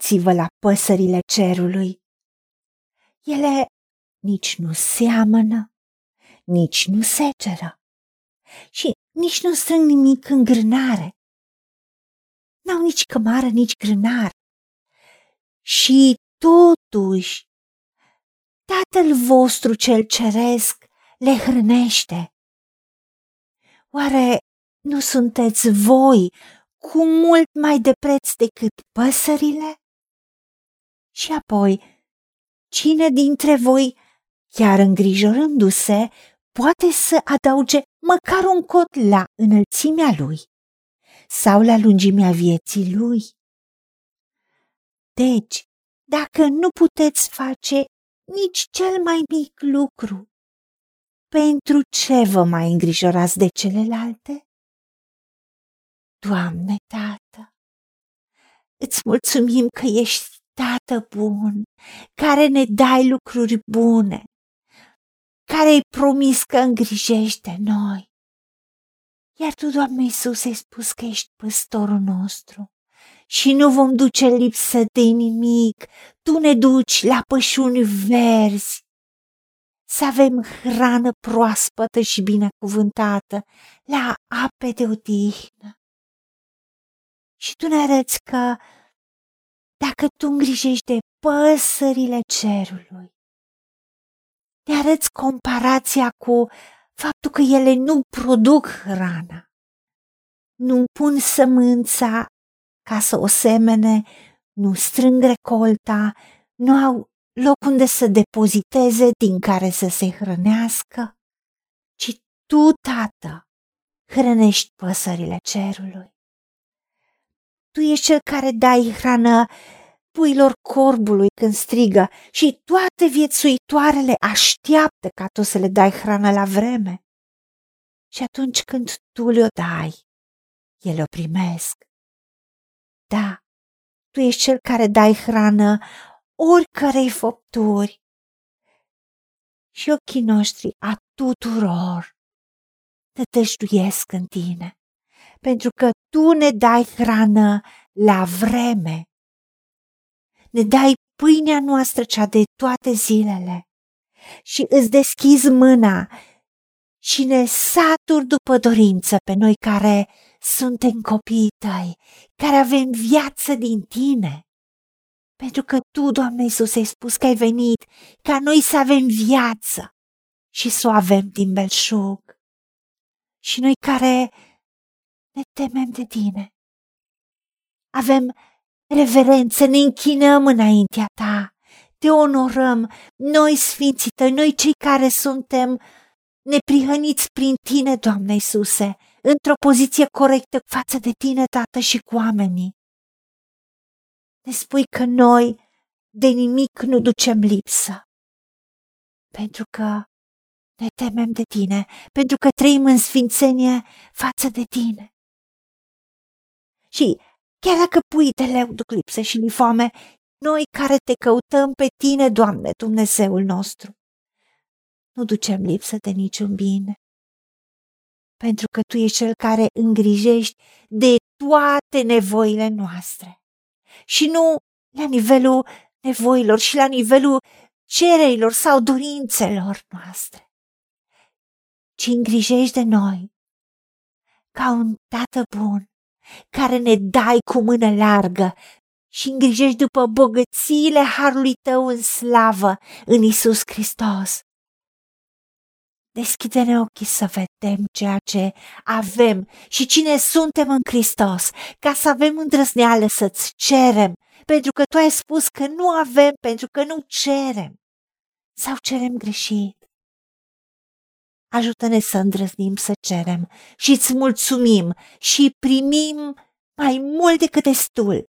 Uitați-vă la păsările cerului. Ele nici nu seamănă, nici nu seceră și nici nu strâng nimic în grânare. N-au nici cămară, nici grânar. Și totuși, Tatăl vostru cel ceresc le hrănește. Oare nu sunteți voi cu mult mai de preț decât păsările? Și apoi, cine dintre voi, chiar îngrijorându-se, poate să adauge măcar un cot la înălțimea lui sau la lungimea vieții lui? Deci, dacă nu puteți face nici cel mai mic lucru, pentru ce vă mai îngrijorați de celelalte? Doamne, Tată, îți mulțumim că ești Tată bun, care ne dai lucruri bune, care ai promis că îngrijești de noi. Iar Tu, Doamne Iisus, ai spus că ești păstorul nostru și nu vom duce lipsă de nimic. Tu ne duci la pășuni verzi, să avem hrană proaspătă și binecuvântată, la ape de odihnă. Și tu ne arăți că dacă tu îngrijești de păsările cerului, ne arăți comparația cu faptul că ele nu produc hrana, nu pun sămânța ca să o semene, nu strâng recolta, nu au loc unde să depoziteze din care să se hrănească, ci tu, Tată, hrănești păsările cerului. Tu ești cel care dai hrană puilor corbului când strigă și toate viețuitoarele așteaptă ca tu să le dai hrană la vreme. Și atunci când tu le-o dai, ele o primesc. Da, tu ești cel care dai hrană oricărei făpturi. Și ochii noștri a tuturor tătășduiesc în tine, pentru că tu ne dai hrană la vreme. Ne dai pâinea noastră cea de toate zilele și îți deschizi mâna și ne saturi după dorință pe noi care suntem copiii tăi, care avem viață din tine. Pentru că tu, Doamne Iisus, ai spus că ai venit ca noi să avem viață și să o avem din belșug. Și noi care ne temem de tine, avem reverență, ne închinăm înaintea ta, te onorăm, noi sfinții tăi, noi cei care suntem neprihăniți prin tine, Doamne Iisuse, într-o poziție corectă față de tine, Tată, și cu oamenii. Ne spui că noi de nimic nu ducem lipsă, pentru că ne temem de tine, pentru că trăim în sfințenie față de tine. Și chiar dacă pui de leu duc lipsă și ni foame, noi care te căutăm pe tine, Doamne, Dumnezeul nostru, nu ducem lipsă de niciun bine. Pentru că Tu ești Cel care îngrijești de toate nevoile noastre. Și nu la nivelul nevoilor și la nivelul cererilor sau dorințelor noastre, ci îngrijești de noi ca un tată bun care ne dai cu mână largă și îngrijești după bogățiile harului tău în slavă în Isus Hristos. Deschide-ne ochii să vedem ceea ce avem și cine suntem în Hristos, ca să avem îndrăzneală să-ți cerem, pentru că tu ai spus că nu avem, pentru că nu cerem. Sau cerem greșit. Ajută-ne să îndrăznim să cerem și îți mulțumim și primim mai mult decât destul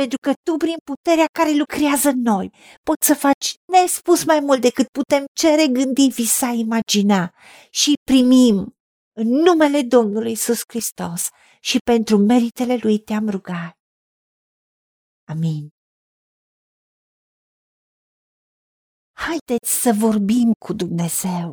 pentru că tu, prin puterea care lucrează în noi, poți să faci nespus mai mult decât putem cere, gândi, visa, imagina și primim în numele Domnului Isus Hristos și pentru meritele Lui te-am rugat. Amin. Haideți să vorbim cu Dumnezeu,